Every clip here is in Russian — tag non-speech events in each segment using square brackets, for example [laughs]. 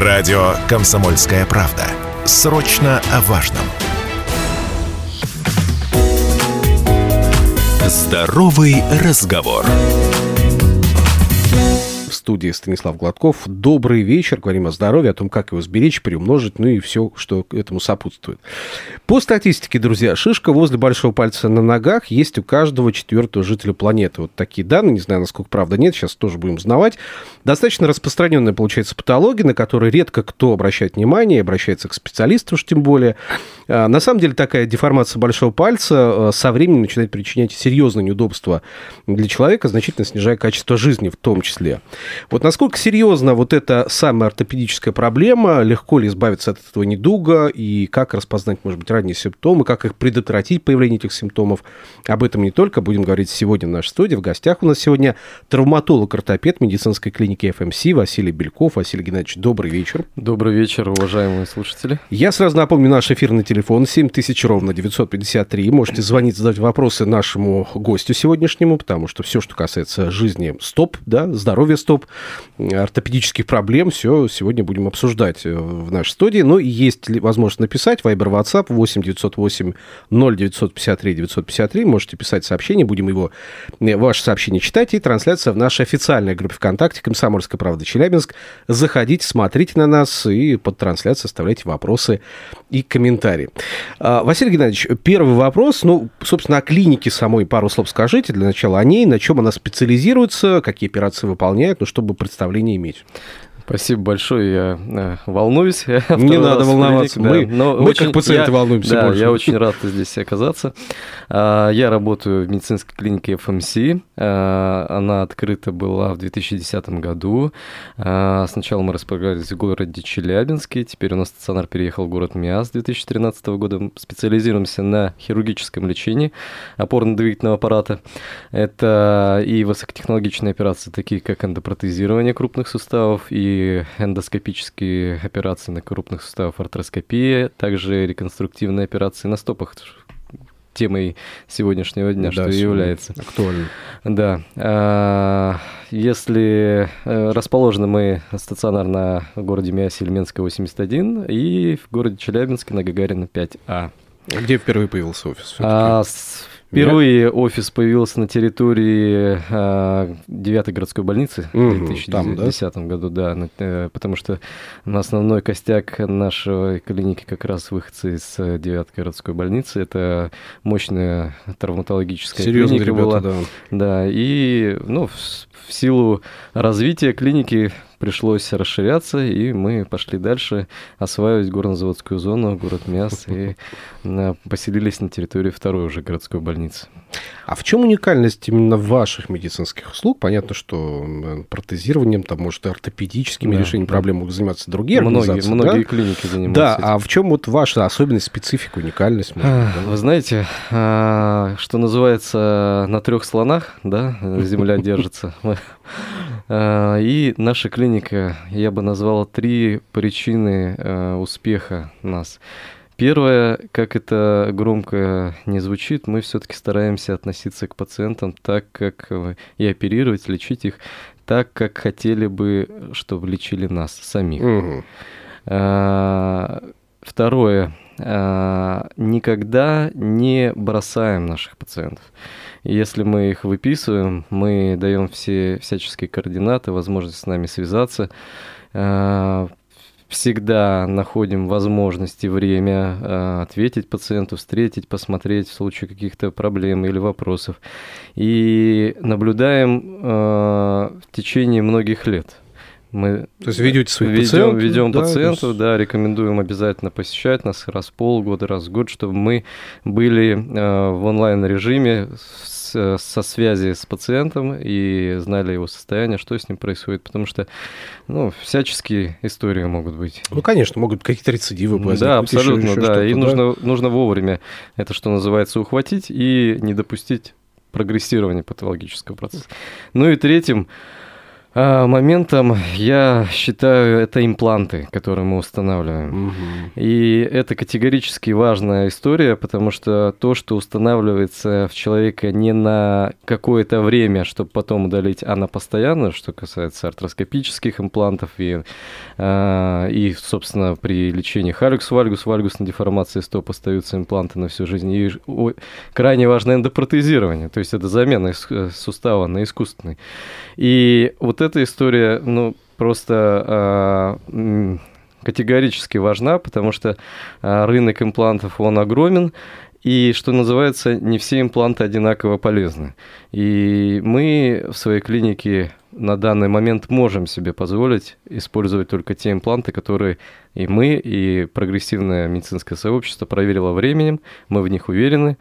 Радио «Комсомольская правда». Срочно о важном. Здоровый разговор студии Станислав Гладков. Добрый вечер. Говорим о здоровье, о том, как его сберечь, приумножить, ну и все, что этому сопутствует. По статистике, друзья, шишка возле большого пальца на ногах есть у каждого четвертого жителя планеты. Вот такие данные, не знаю, насколько правда нет, сейчас тоже будем узнавать. Достаточно распространенная, получается, патология, на которую редко кто обращает внимание, обращается к специалисту уж тем более. А, на самом деле такая деформация большого пальца а, со временем начинает причинять серьезные неудобства для человека, значительно снижая качество жизни в том числе. Вот насколько серьезна вот эта самая ортопедическая проблема, легко ли избавиться от этого недуга, и как распознать, может быть, ранние симптомы, как их предотвратить появление этих симптомов. Об этом не только будем говорить сегодня в нашей студии. В гостях у нас сегодня травматолог-ортопед медицинской клиники ФМС Василий Бельков. Василий Геннадьевич, добрый вечер. Добрый вечер, уважаемые слушатели. Я сразу напомню наш эфирный телефон 7000 ровно 953. Можете звонить, задать вопросы нашему гостю сегодняшнему, потому что все, что касается жизни, стоп, да, здоровья, стоп, ортопедических проблем. Все сегодня будем обсуждать э, в нашей студии. Ну, и есть возможность написать. Вайбер, WhatsApp 8 908 0953 953. Можете писать сообщение, будем его, э, ваше сообщение читать. И трансляция в нашей официальной группе ВКонтакте «Комсомольская правда Челябинск». Заходите, смотрите на нас и под трансляцией оставляйте вопросы и комментарии. А, Василий Геннадьевич, первый вопрос. Ну, собственно, о клинике самой пару слов скажите. Для начала о ней, на чем она специализируется, какие операции выполняет, ну, чтобы представление иметь. Спасибо большое, я э, волнуюсь. [laughs] Не надо волноваться, да. мы, но мы очень, как пациенты я, волнуемся да, больше. я очень рад здесь оказаться. А, я работаю в медицинской клинике ФМС. А, она открыта была в 2010 году. А, сначала мы располагались в городе Челябинске, теперь у нас стационар переехал в город Миас 2013 года. Специализируемся на хирургическом лечении опорно-двигательного аппарата. Это и высокотехнологичные операции, такие как эндопротезирование крупных суставов, и эндоскопические операции на крупных суставах, артроскопия, также реконструктивные операции на стопах, темой сегодняшнего дня, да, что и является. Актуально. Да. А, если э, расположены мы стационарно в городе Миасильменска 81 и в городе Челябинске на Гагарина 5А. Где впервые появился офис? А, Впервые Нет? офис появился на территории э, 9 городской больницы угу, в 2010 там, да? году, да, э, потому что на основной костяк нашей клиники как раз выходцы из 9 городской больницы. Это мощная травматологическая Серьезные клиника ребята, была. Да. да, и ну, в, силу развития клиники пришлось расширяться, и мы пошли дальше осваивать горнозаводскую зону, город Мяс, и поселились на территории второй уже городской больницы. А в чем уникальность именно ваших медицинских услуг? Понятно, что протезированием, там, может, ортопедическими да, решениями да. проблем могут заниматься другие многие, организации. Многие да? клиники занимаются Да, этим. а в чем вот ваша особенность, специфика, уникальность? Может, да? Вы знаете, а, что называется, на трех слонах, да, земля держится. А, и наша клиника, я бы назвал три причины а, успеха нас. Первое, как это громко не звучит, мы все-таки стараемся относиться к пациентам так, как э, и оперировать, лечить их так, как хотели бы, чтобы лечили нас самих. Угу. Второе, никогда не бросаем наших пациентов. Если мы их выписываем, мы даем все всяческие координаты, возможность с нами связаться всегда находим возможности, время э, ответить пациенту, встретить, посмотреть в случае каких-то проблем или вопросов. И наблюдаем в течение многих лет. Мы То есть ведете своих ведем, пациентов? Ведем да, пациентов, есть... да, рекомендуем обязательно посещать нас раз в полгода, раз в год, чтобы мы были э, в онлайн-режиме со связи с пациентом и знали его состояние, что с ним происходит, потому что, ну, всяческие истории могут быть. Ну, конечно, могут какие-то рецидивы возникнуть. Да, абсолютно, еще, еще да, и да? нужно, нужно вовремя это, что называется, ухватить и не допустить прогрессирования патологического процесса. Ну и третьим, моментом я считаю это импланты, которые мы устанавливаем. Угу. И это категорически важная история, потому что то, что устанавливается в человека не на какое-то время, чтобы потом удалить, а на постоянно, что касается артроскопических имплантов и, э, и собственно, при лечении халюкс вальгус, вальгусной деформации стоп остаются импланты на всю жизнь. И крайне важно эндопротезирование, то есть это замена э, сустава на искусственный. И вот эта история, ну, просто э, категорически важна, потому что э, рынок имплантов, он огромен, и, что называется, не все импланты одинаково полезны. И мы в своей клинике на данный момент можем себе позволить использовать только те импланты, которые и мы, и прогрессивное медицинское сообщество проверило временем, мы в них уверены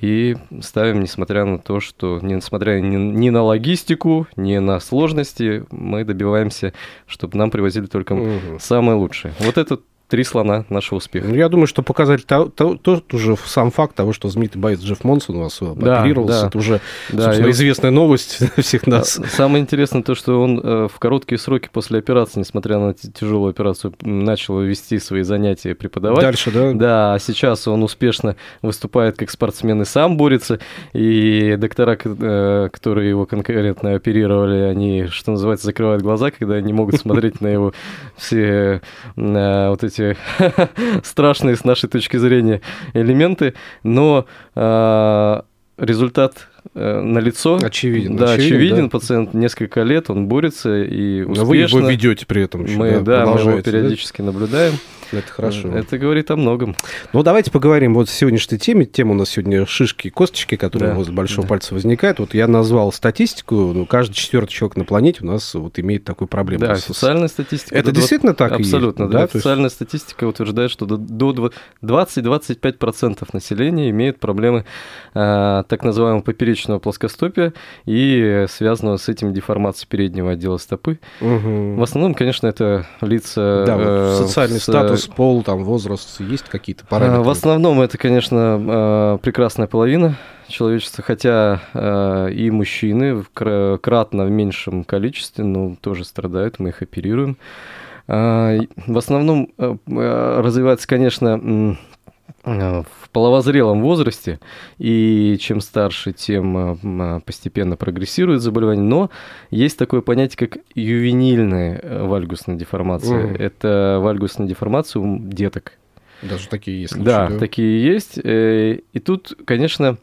и ставим, несмотря на то, что, несмотря ни, ни на логистику, ни на сложности, мы добиваемся, чтобы нам привозили только угу. самое лучшее. Вот этот три слона нашего успеха. Ну, я думаю, что показатель то, то, то, уже сам факт того, что знаменитый боец Джефф Монсон у вас да, оперировался, да. это уже, да, собственно, и... известная новость для [laughs] всех нас. Самое интересное то, что он э, в короткие сроки после операции, несмотря на тяжелую операцию, начал вести свои занятия преподавать. Дальше, да? Да, а сейчас он успешно выступает как спортсмен и сам борется, и доктора, э, которые его конкретно оперировали, они, что называется, закрывают глаза, когда не могут смотреть на его все э, вот эти эти [laughs] страшные с нашей точки зрения элементы, но э, результат э, на лицо. Очевиден. Да, очевиден. очевиден. Да. Пациент несколько лет, он борется и успешно. Но вы его ведете при этом еще, Мы, да, да мы его периодически да? наблюдаем. Это хорошо. Это говорит о многом. Ну, давайте поговорим вот о сегодняшней теме. Тема у нас сегодня шишки и косточки, которые да. возле большого да. пальца возникают. Вот я назвал статистику. Ну, каждый четвертый человек на планете у нас вот имеет такую проблему. Да, официальная статистика. Это действительно так Абсолютно, да. да? Официальная есть... статистика утверждает, что до 20-25% населения имеет проблемы э, так называемого поперечного плоскостопия и связанного с этим деформацией переднего отдела стопы. Угу. В основном, конечно, это лица... Да, э, социальный с, статус есть пол, там, возраст, есть какие-то параметры? В основном это, конечно, а, прекрасная половина человечества, хотя а, и мужчины в кратно в меньшем количестве, но тоже страдают, мы их оперируем. А, в основном развивается, конечно, в половозрелом возрасте, и чем старше, тем постепенно прогрессирует заболевание, но есть такое понятие, как ювенильная э, вальгусная деформация. Mm. Это вальгусная деформация у деток. Даже такие есть. Да, да, такие есть. Э, и тут, конечно,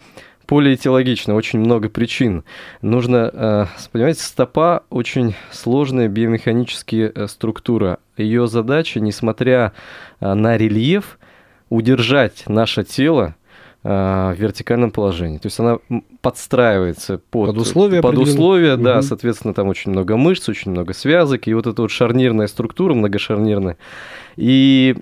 полиэтиологично, очень много причин. Нужно, э, понимаете, стопа очень сложная биомеханическая структура. Ее задача, несмотря на рельеф, удержать наше тело а, в вертикальном положении. То есть она подстраивается под, под условия, под условия угу. да, соответственно, там очень много мышц, очень много связок, и вот эта вот шарнирная структура, многошарнирная. И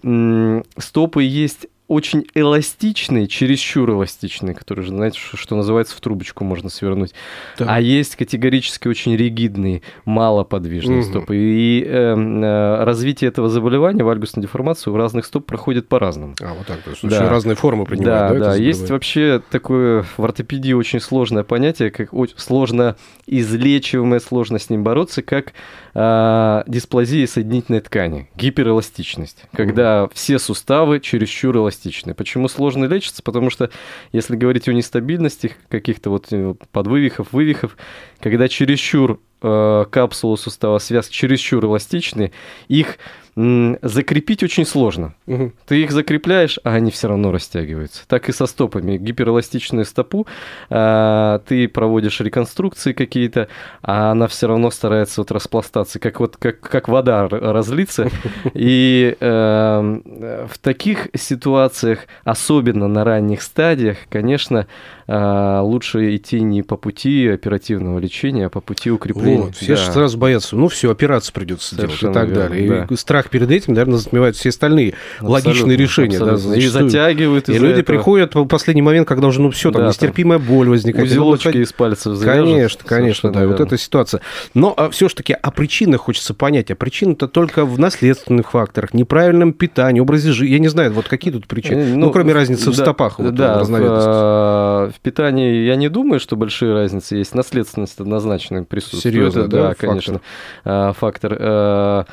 стопы есть очень эластичный, чересчур эластичный, который, знаете, что, что называется, в трубочку можно свернуть. Да. А есть категорически очень ригидные, малоподвижные угу. стопы. И э, э, развитие этого заболевания, вальгусной деформации, у разных стоп проходит по-разному. А, вот так, то есть да. очень разные формы принимают, да? Да, да. Есть вообще такое в ортопедии очень сложное понятие, как сложно излечиваемое, сложно с ним бороться, как э, дисплазия соединительной ткани, гиперэластичность, когда угу. все суставы чересчур эластичны эластичны. Почему сложно лечится? Потому что, если говорить о нестабильности каких-то вот э, подвывихов, вывихов, когда чересчур э, капсулы сустава связки чересчур эластичны, их закрепить очень сложно. Угу. Ты их закрепляешь, а они все равно растягиваются. Так и со стопами. Гиперэластичную стопу а, ты проводишь реконструкции какие-то, а она все равно старается вот распластаться, как вот как, как вода разлиться. И э, в таких ситуациях, особенно на ранних стадиях, конечно, э, лучше идти не по пути оперативного лечения, а по пути укрепления. Вот, все да. же сразу боятся, ну все, операцию придется делать и так далее. Да. И страх ногах перед этим, наверное, затмевают все остальные абсолютно, логичные решения. Абсолютно. Да, и затягивают. И люди этого. приходят в последний момент, когда уже, ну, все, там, да, нестерпимая там боль возникает. Узелочки из пальцев Конечно, конечно, да, верно. вот эта ситуация. Но а, все-таки о причинах хочется понять. А причина-то только в наследственных факторах, неправильном питании, образе жизни. Я не знаю, вот какие тут причины. Э, ну, ну кроме разницы да, в стопах. Вот, да, в, а, в питании я не думаю, что большие разницы есть. Наследственность однозначно присутствует. Серьезно, да, да конечно, фактор.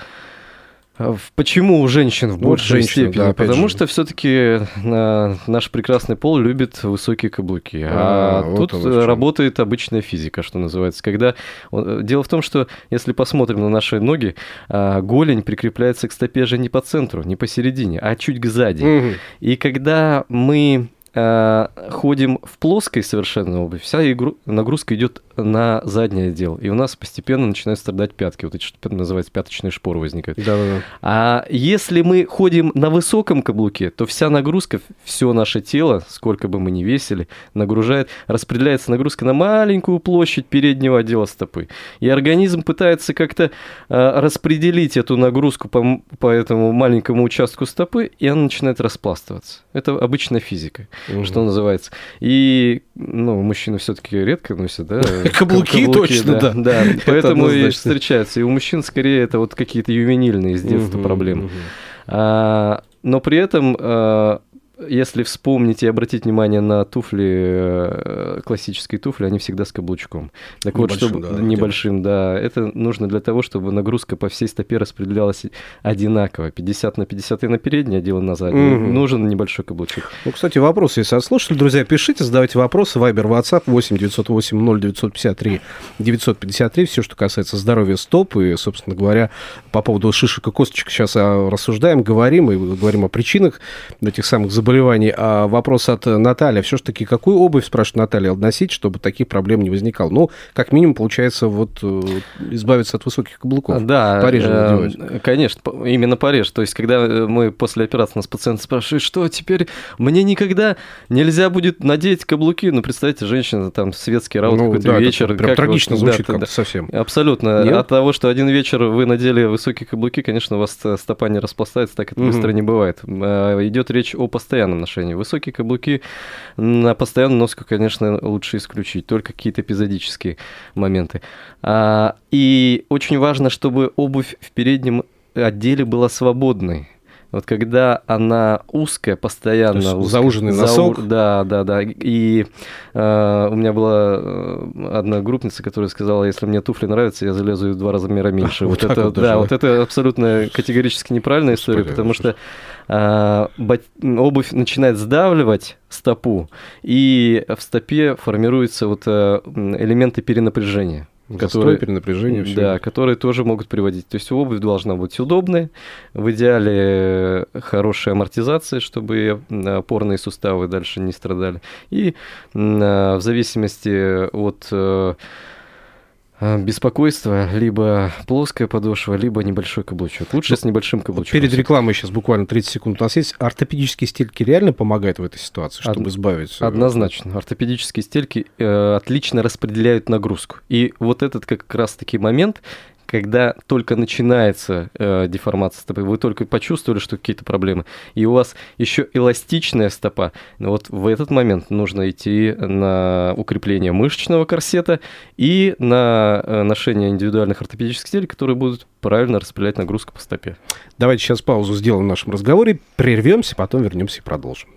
А, Почему у женщин в большей вот степени? Да, Потому же. что все-таки наш прекрасный пол любит высокие каблуки. А, а тут вот работает обычная физика, что называется. Когда... Дело в том, что если посмотрим на наши ноги, а, голень прикрепляется к стопе же не по центру, не посередине, а чуть сзади. Угу. И когда мы Э, ходим в плоской совершенно обувь, вся игру, нагрузка идет на заднее отдел, и у нас постепенно начинают страдать пятки. Вот эти, что называется, пяточные шпоры возникают. Да, да, да. А если мы ходим на высоком каблуке, то вся нагрузка, все наше тело, сколько бы мы ни весили, нагружает, распределяется нагрузка на маленькую площадь переднего отдела стопы. И организм пытается как-то э, распределить эту нагрузку по, по этому маленькому участку стопы, и она начинает распластываться. Это обычная физика угу. что называется. И, ну, мужчины все-таки редко носят, да? [laughs] Каблуки, точно, да. Да, поэтому и встречаются. И у мужчин скорее это вот какие-то ювенильные с детства проблемы. А, но при этом а, если вспомнить и обратить внимание на туфли, э, классические туфли, они всегда с каблучком. Так небольшим, вот, чтобы да, небольшим, да, это нужно для того, чтобы нагрузка по всей стопе распределялась одинаково. 50 на 50 и на переднее, дело на заднее. Угу. Нужен небольшой каблучок. Ну, кстати, вопрос, если от слушателей, друзья, пишите, задавайте вопросы. Вайбер, WhatsApp 8 908 0 953 953. Все, что касается здоровья стоп. И, собственно говоря, по поводу шишек и косточек сейчас а, рассуждаем, говорим и говорим о причинах этих самых заболеваний заболеваний. А вопрос от Натальи. Все-таки какую обувь, спрашивает Наталья, носить, чтобы таких проблем не возникало? Ну, как минимум, получается, вот э, избавиться от высоких каблуков. Да, Париж э, конечно, именно Париж. То есть, когда э, мы после операции нас пациент спрашивает, что теперь мне никогда нельзя будет надеть каблуки. Ну, представьте, женщина, там, светский раут ну, какой-то да, вечер. Прям как трагично вот, звучит да, как-то совсем. Абсолютно. Нет? От того, что один вечер вы надели высокие каблуки, конечно, у вас стопа не распластается, так это угу. быстро не бывает. Идет речь о постоянном постоянном ношении. Высокие каблуки на постоянном носку, конечно, лучше исключить, только какие-то эпизодические моменты. А, и очень важно, чтобы обувь в переднем отделе была свободной. Вот когда она узкая, постоянно То узкая, зауженный носок. Зау... Да, да, да. И э, у меня была э, одна группница, которая сказала, если мне туфли нравятся, я залезу в два размера меньше. [laughs] Вот, это, да, вот это абсолютно категорически неправильная история, потому что э, обувь начинает сдавливать стопу, и в стопе формируются вот э, элементы перенапряжения которые, перенапряжение, все. Да, которые тоже могут приводить. То есть обувь должна быть удобной, в идеале хорошая амортизация, чтобы опорные суставы дальше не страдали. И в зависимости от э, беспокойство, либо плоская подошва, либо небольшой каблучок. Лучше ну, с небольшим каблучком. Перед рекламой сейчас буквально 30 секунд у нас есть. Ортопедические стельки реально помогают в этой ситуации, чтобы Од... избавиться? Однозначно. Ортопедические стельки э, отлично распределяют нагрузку. И вот этот как раз-таки момент, когда только начинается э, деформация стопы, вы только почувствовали, что какие-то проблемы, и у вас еще эластичная стопа, вот в этот момент нужно идти на укрепление мышечного корсета и на э, ношение индивидуальных ортопедических стелей, которые будут правильно распределять нагрузку по стопе. Давайте сейчас паузу сделаем в нашем разговоре, прервемся, потом вернемся и продолжим.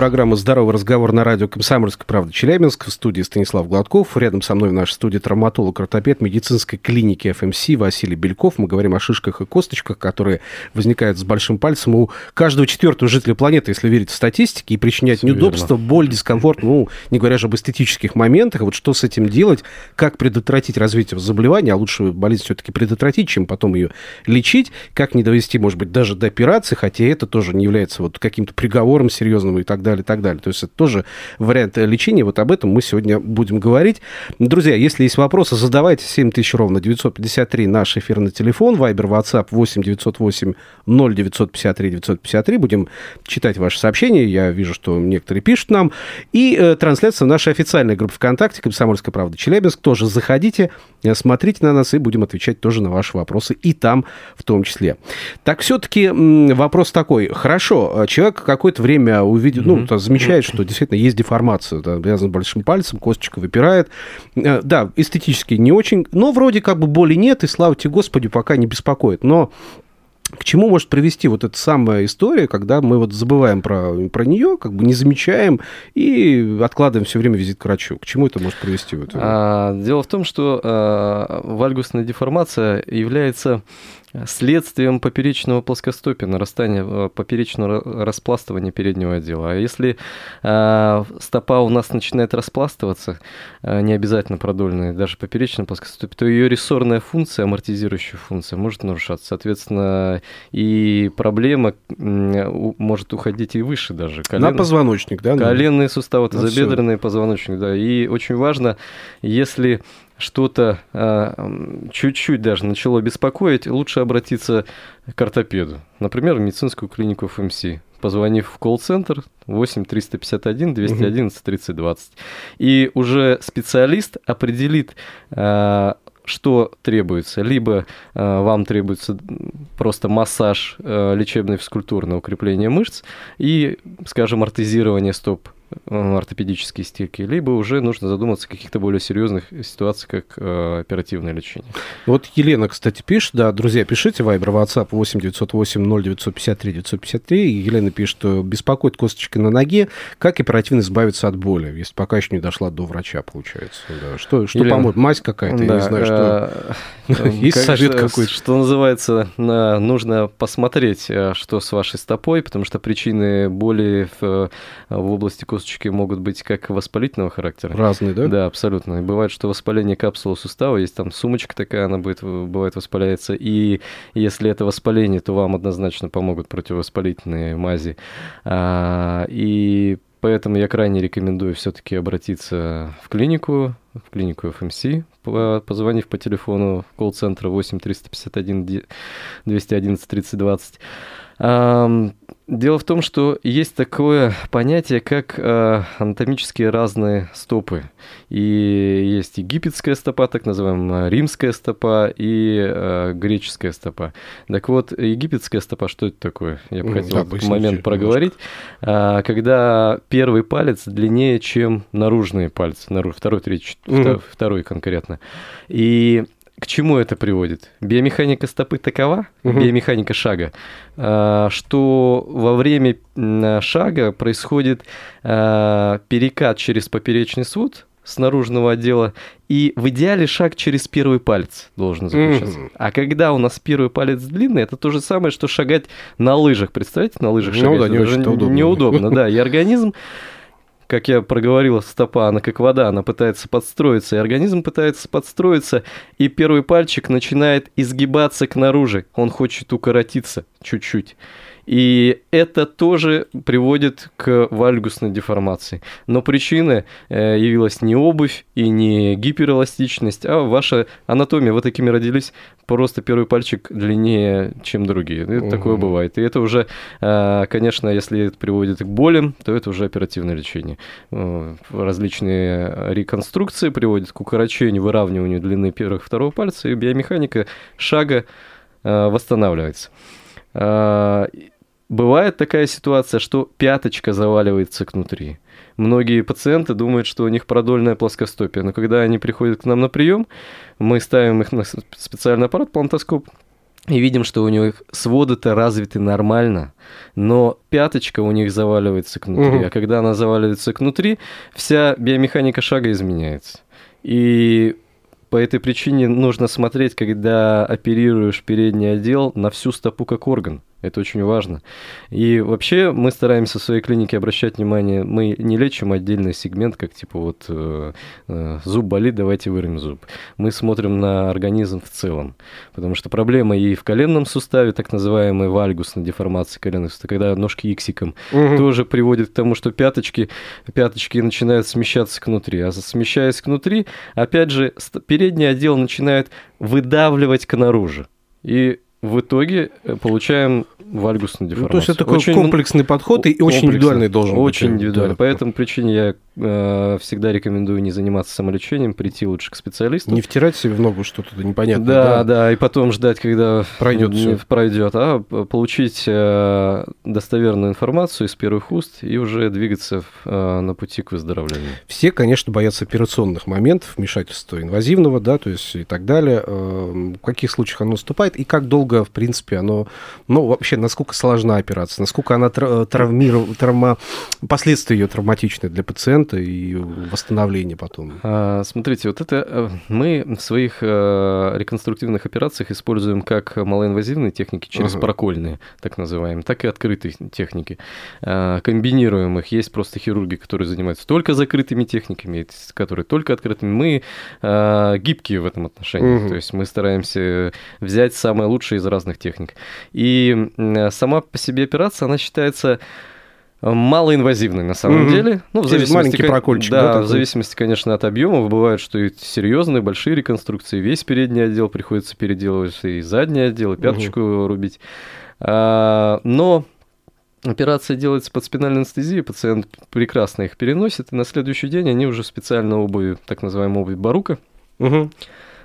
Программа «Здоровый разговор» на радио «Комсомольская правда» Челябинск. В студии Станислав Гладков. Рядом со мной в нашей студии травматолог-ортопед медицинской клиники ФМС Василий Бельков. Мы говорим о шишках и косточках, которые возникают с большим пальцем у каждого четвертого жителя планеты, если верить статистике, и причинять Все неудобства, верно. боль, дискомфорт, ну, не говоря же об эстетических моментах. Вот что с этим делать, как предотвратить развитие заболевания, а лучше болезнь все-таки предотвратить, чем потом ее лечить, как не довести, может быть, даже до операции, хотя это тоже не является вот каким-то приговором серьезным и так далее далее, и так далее. То есть это тоже вариант лечения. Вот об этом мы сегодня будем говорить. Друзья, если есть вопросы, задавайте 7000 ровно 953 наш эфирный телефон, Вайбер, WhatsApp 8 908 0953 953. Будем читать ваши сообщения. Я вижу, что некоторые пишут нам. И э, трансляция в нашей официальной группе ВКонтакте «Комсомольская правда Челябинск». Тоже заходите, э, смотрите на нас и будем отвечать тоже на ваши вопросы. И там в том числе. Так все-таки вопрос такой. Хорошо, э, человек какое-то время увидит, mm-hmm. ну, замечает, что действительно есть деформация, да, связана с большим пальцем, косточка выпирает. Э, да, эстетически не очень, но вроде как бы боли нет, и слава тебе Господи, пока не беспокоит. Но к чему может привести вот эта самая история, когда мы вот забываем про, про нее, как бы не замечаем и откладываем все время визит к врачу? К чему это может привести? В а, дело в том, что а, вальгусная деформация является следствием поперечного плоскостопия, нарастания э, поперечного распластывания переднего отдела. А если э, стопа у нас начинает распластываться, э, не обязательно продольная, даже поперечная плоскостопие, то ее рессорная функция, амортизирующая функция может нарушаться. Соответственно, и проблема может уходить и выше даже. Колен... На позвоночник, да? Коленные суставы, тазобедренные позвоночник, да. И очень важно, если что-то э, чуть-чуть даже начало беспокоить, лучше обратиться к ортопеду. Например, в медицинскую клинику ФМС, позвонив в колл-центр 8 351 211 3020. И уже специалист определит, э, что требуется. Либо э, вам требуется просто массаж э, лечебной физкультуры на укрепление мышц и, скажем, ортезирование стоп ортопедические стирки, либо уже нужно задуматься о каких-то более серьезных ситуациях, как э, оперативное лечение. Вот Елена, кстати, пишет, да, друзья, пишите, Вайбер, WhatsApp 8 908 0953 953. Елена пишет, что беспокоит косточка на ноге, как оперативно избавиться от боли, если пока еще не дошла до врача, получается. Да. Что, что Елена... поможет? Мазь какая-то, да, я не знаю, что... Э, [laughs] Есть совет какой-то? Что называется, нужно посмотреть, э, что с вашей стопой, потому что причины боли в области косточки косточки могут быть как воспалительного характера. Разные, да? Да, абсолютно. И бывает, что воспаление капсулы сустава, есть там сумочка такая, она будет, бывает воспаляется. И если это воспаление, то вам однозначно помогут противовоспалительные мази. А, и Поэтому я крайне рекомендую все-таки обратиться в клинику, в клинику FMC, позвонив по телефону колл-центра 8 351 211 3020. Дело в том, что есть такое понятие, как э, анатомические разные стопы. И есть египетская стопа, так называемая римская стопа и э, греческая стопа. Так вот, египетская стопа, что это такое? Я бы хотел да, этот момент проговорить. А, когда первый палец длиннее, чем наружные пальцы, наруж, второй, третий, угу. второй конкретно. И к чему это приводит? Биомеханика стопы такова, угу. биомеханика шага, а, что во время шага происходит а, перекат через поперечный свод с наружного отдела, и в идеале шаг через первый палец должен заключаться. Mm-hmm. А когда у нас первый палец длинный, это то же самое, что шагать на лыжах. Представляете, на лыжах ну, шагать? Да, не очень удобно. Неудобно, да. И организм как я проговорил, стопа, она как вода, она пытается подстроиться, и организм пытается подстроиться, и первый пальчик начинает изгибаться к наружу, он хочет укоротиться чуть-чуть. И это тоже приводит к вальгусной деформации. Но причина э, явилась не обувь и не гиперэластичность, а ваша анатомия. Вы такими родились, просто первый пальчик длиннее, чем другие. Это угу. Такое бывает. И это уже, э, конечно, если это приводит к болям, то это уже оперативное лечение. Э, различные реконструкции приводят к укорочению, выравниванию длины первых и второго пальца, и биомеханика шага восстанавливается. Бывает такая ситуация, что пяточка заваливается внутри. Многие пациенты думают, что у них продольная плоскостопие, но когда они приходят к нам на прием, мы ставим их на специальный аппарат, плантоскоп, и видим, что у них своды-то развиты нормально, но пяточка у них заваливается внутри. Угу. А когда она заваливается внутри, вся биомеханика шага изменяется. И по этой причине нужно смотреть, когда оперируешь передний отдел, на всю стопу как орган Это очень важно. И вообще мы стараемся в своей клинике обращать внимание, мы не лечим отдельный сегмент, как типа вот э, э, зуб болит, давайте вырвем зуб. Мы смотрим на организм в целом, потому что проблема и в коленном суставе, так называемой вальгусной деформации коленных суставов, когда ножки иксиком, угу. тоже приводит к тому, что пяточки, пяточки начинают смещаться кнутри, а смещаясь кнутри, опять же, передний отдел начинает выдавливать к наружу. И в итоге э, получаем вальгусную деформацию. Ну, то есть это такой очень комплексный подход и очень индивидуальный должен очень быть. Очень индивидуальный. Да. По этому причине я всегда рекомендую не заниматься самолечением, прийти лучше к специалисту. Не втирать себе в ногу что-то непонятное. Да, да, да, и потом ждать, когда пройдет, не, пройдет а получить э, достоверную информацию из первых уст и уже двигаться э, на пути к выздоровлению. Все, конечно, боятся операционных моментов, вмешательства инвазивного, да, то есть и так далее. Э, в каких случаях оно наступает и как долго, в принципе, оно, ну, вообще насколько сложна операция, насколько она травмирована, травма, последствия ее травматичны для пациента и восстановление потом. А, смотрите, вот это э, мы в своих э, реконструктивных операциях используем как малоинвазивные техники через ага. прокольные, так называемые, так и открытые техники. А, комбинируем их. Есть просто хирурги, которые занимаются только закрытыми техниками, которые только открытыми. Мы а, гибкие в этом отношении. Угу. То есть мы стараемся взять самое лучшее из разных техник. И сама по себе операция, она считается малоинвазивной на самом mm-hmm. деле. Ну, в зависимости, маленький прокольчик. Да, да в зависимости, конечно, от объемов. Бывает, что и серьезные, большие реконструкции. Весь передний отдел приходится переделывать, и задний отдел, и пяточку mm-hmm. рубить. А, но Операция делается под спинальной анестезией, пациент прекрасно их переносит, и на следующий день они уже специально обуви, так называемая обувь барука, угу.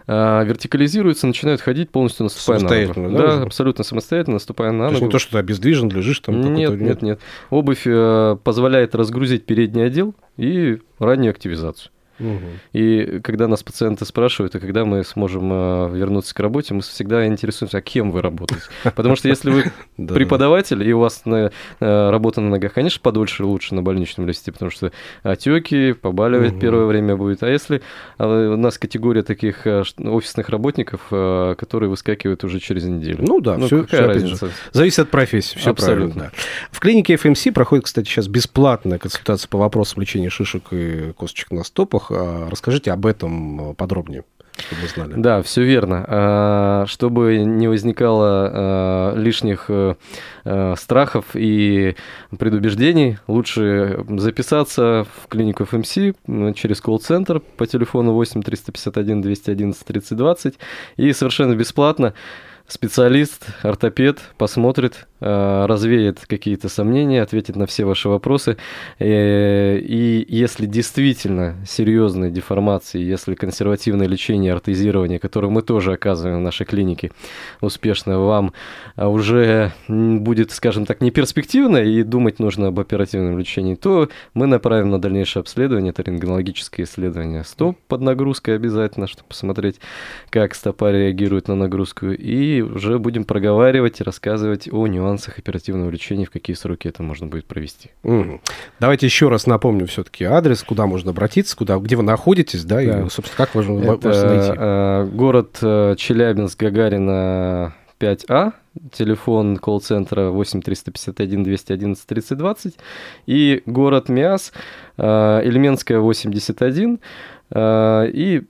А, вертикализируются, начинают ходить полностью наступая на ногу. Да, да, абсолютно самостоятельно наступая на ногу. То есть не то, что ты обездвижен, лежишь там. Нет, нет, нет. Обувь э, позволяет разгрузить передний отдел и раннюю активизацию. Угу. И когда нас пациенты спрашивают, а когда мы сможем э, вернуться к работе, мы всегда интересуемся, а кем вы работаете. Потому что если вы [laughs] преподаватель, и у вас э, работа на ногах, конечно, подольше лучше на больничном листе, потому что отеки, побаливать первое время будет. А если э, у нас категория таких офисных работников, которые выскакивают уже через неделю. Ну да, ну, все, какая разница? Зависит от профессии, все Абсолютно. правильно. В клинике FMC проходит, кстати, сейчас бесплатная консультация по вопросам лечения шишек и косточек на стопах услугах. А, расскажите об этом подробнее чтобы мы знали. Да, все верно. А, чтобы не возникало а, лишних э, э, страхов и предубеждений, лучше записаться в клинику ФМС через колл-центр по телефону 8 351 211 3020 и совершенно бесплатно специалист, ортопед посмотрит, э, развеет какие-то сомнения, ответит на все ваши вопросы. Э, и если действительно серьезные деформации, если консервативное лечение, ортезирование, которое мы тоже оказываем в нашей клинике успешно, вам уже будет, скажем так, не перспективно и думать нужно об оперативном лечении, то мы направим на дальнейшее обследование, это рентгенологическое исследование. Стоп под нагрузкой обязательно, чтобы посмотреть, как стопа реагирует на нагрузку, и уже будем проговаривать и рассказывать о нюансах оперативного лечения, в какие сроки это можно будет провести. Угу. Давайте еще раз напомню все-таки адрес, куда можно обратиться, куда, где вы находитесь, да, да. и, собственно, как можно это, вас найти. Э, город э, Челябинск, Гагарина 5А, телефон колл-центра 8 351 211 3020 и город Миас, э, Эльменская 81, и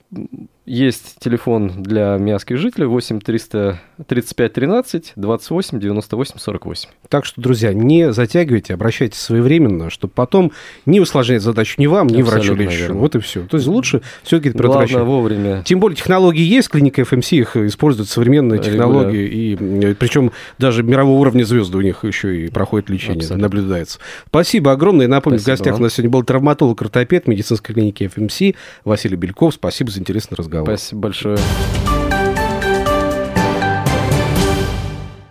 есть телефон для миасских жителей 8 335 13 28 98 48. Так что, друзья, не затягивайте, обращайтесь своевременно, чтобы потом не усложнять задачу ни вам, ни врачу лечащему. Вот и все. То есть лучше все-таки предотвращать. Главное вовремя. Тем более технологии есть, клиника FMC их используют современные технологии, и причем даже мирового уровня звезды у них еще и проходит лечение, Абсолютно. наблюдается. Спасибо огромное. Напомню, Спасибо в гостях вам. у нас сегодня был травматолог-ортопед медицинской клиники FMC Василий Бельков. Спасибо за интересный разговор разговор. Спасибо большое.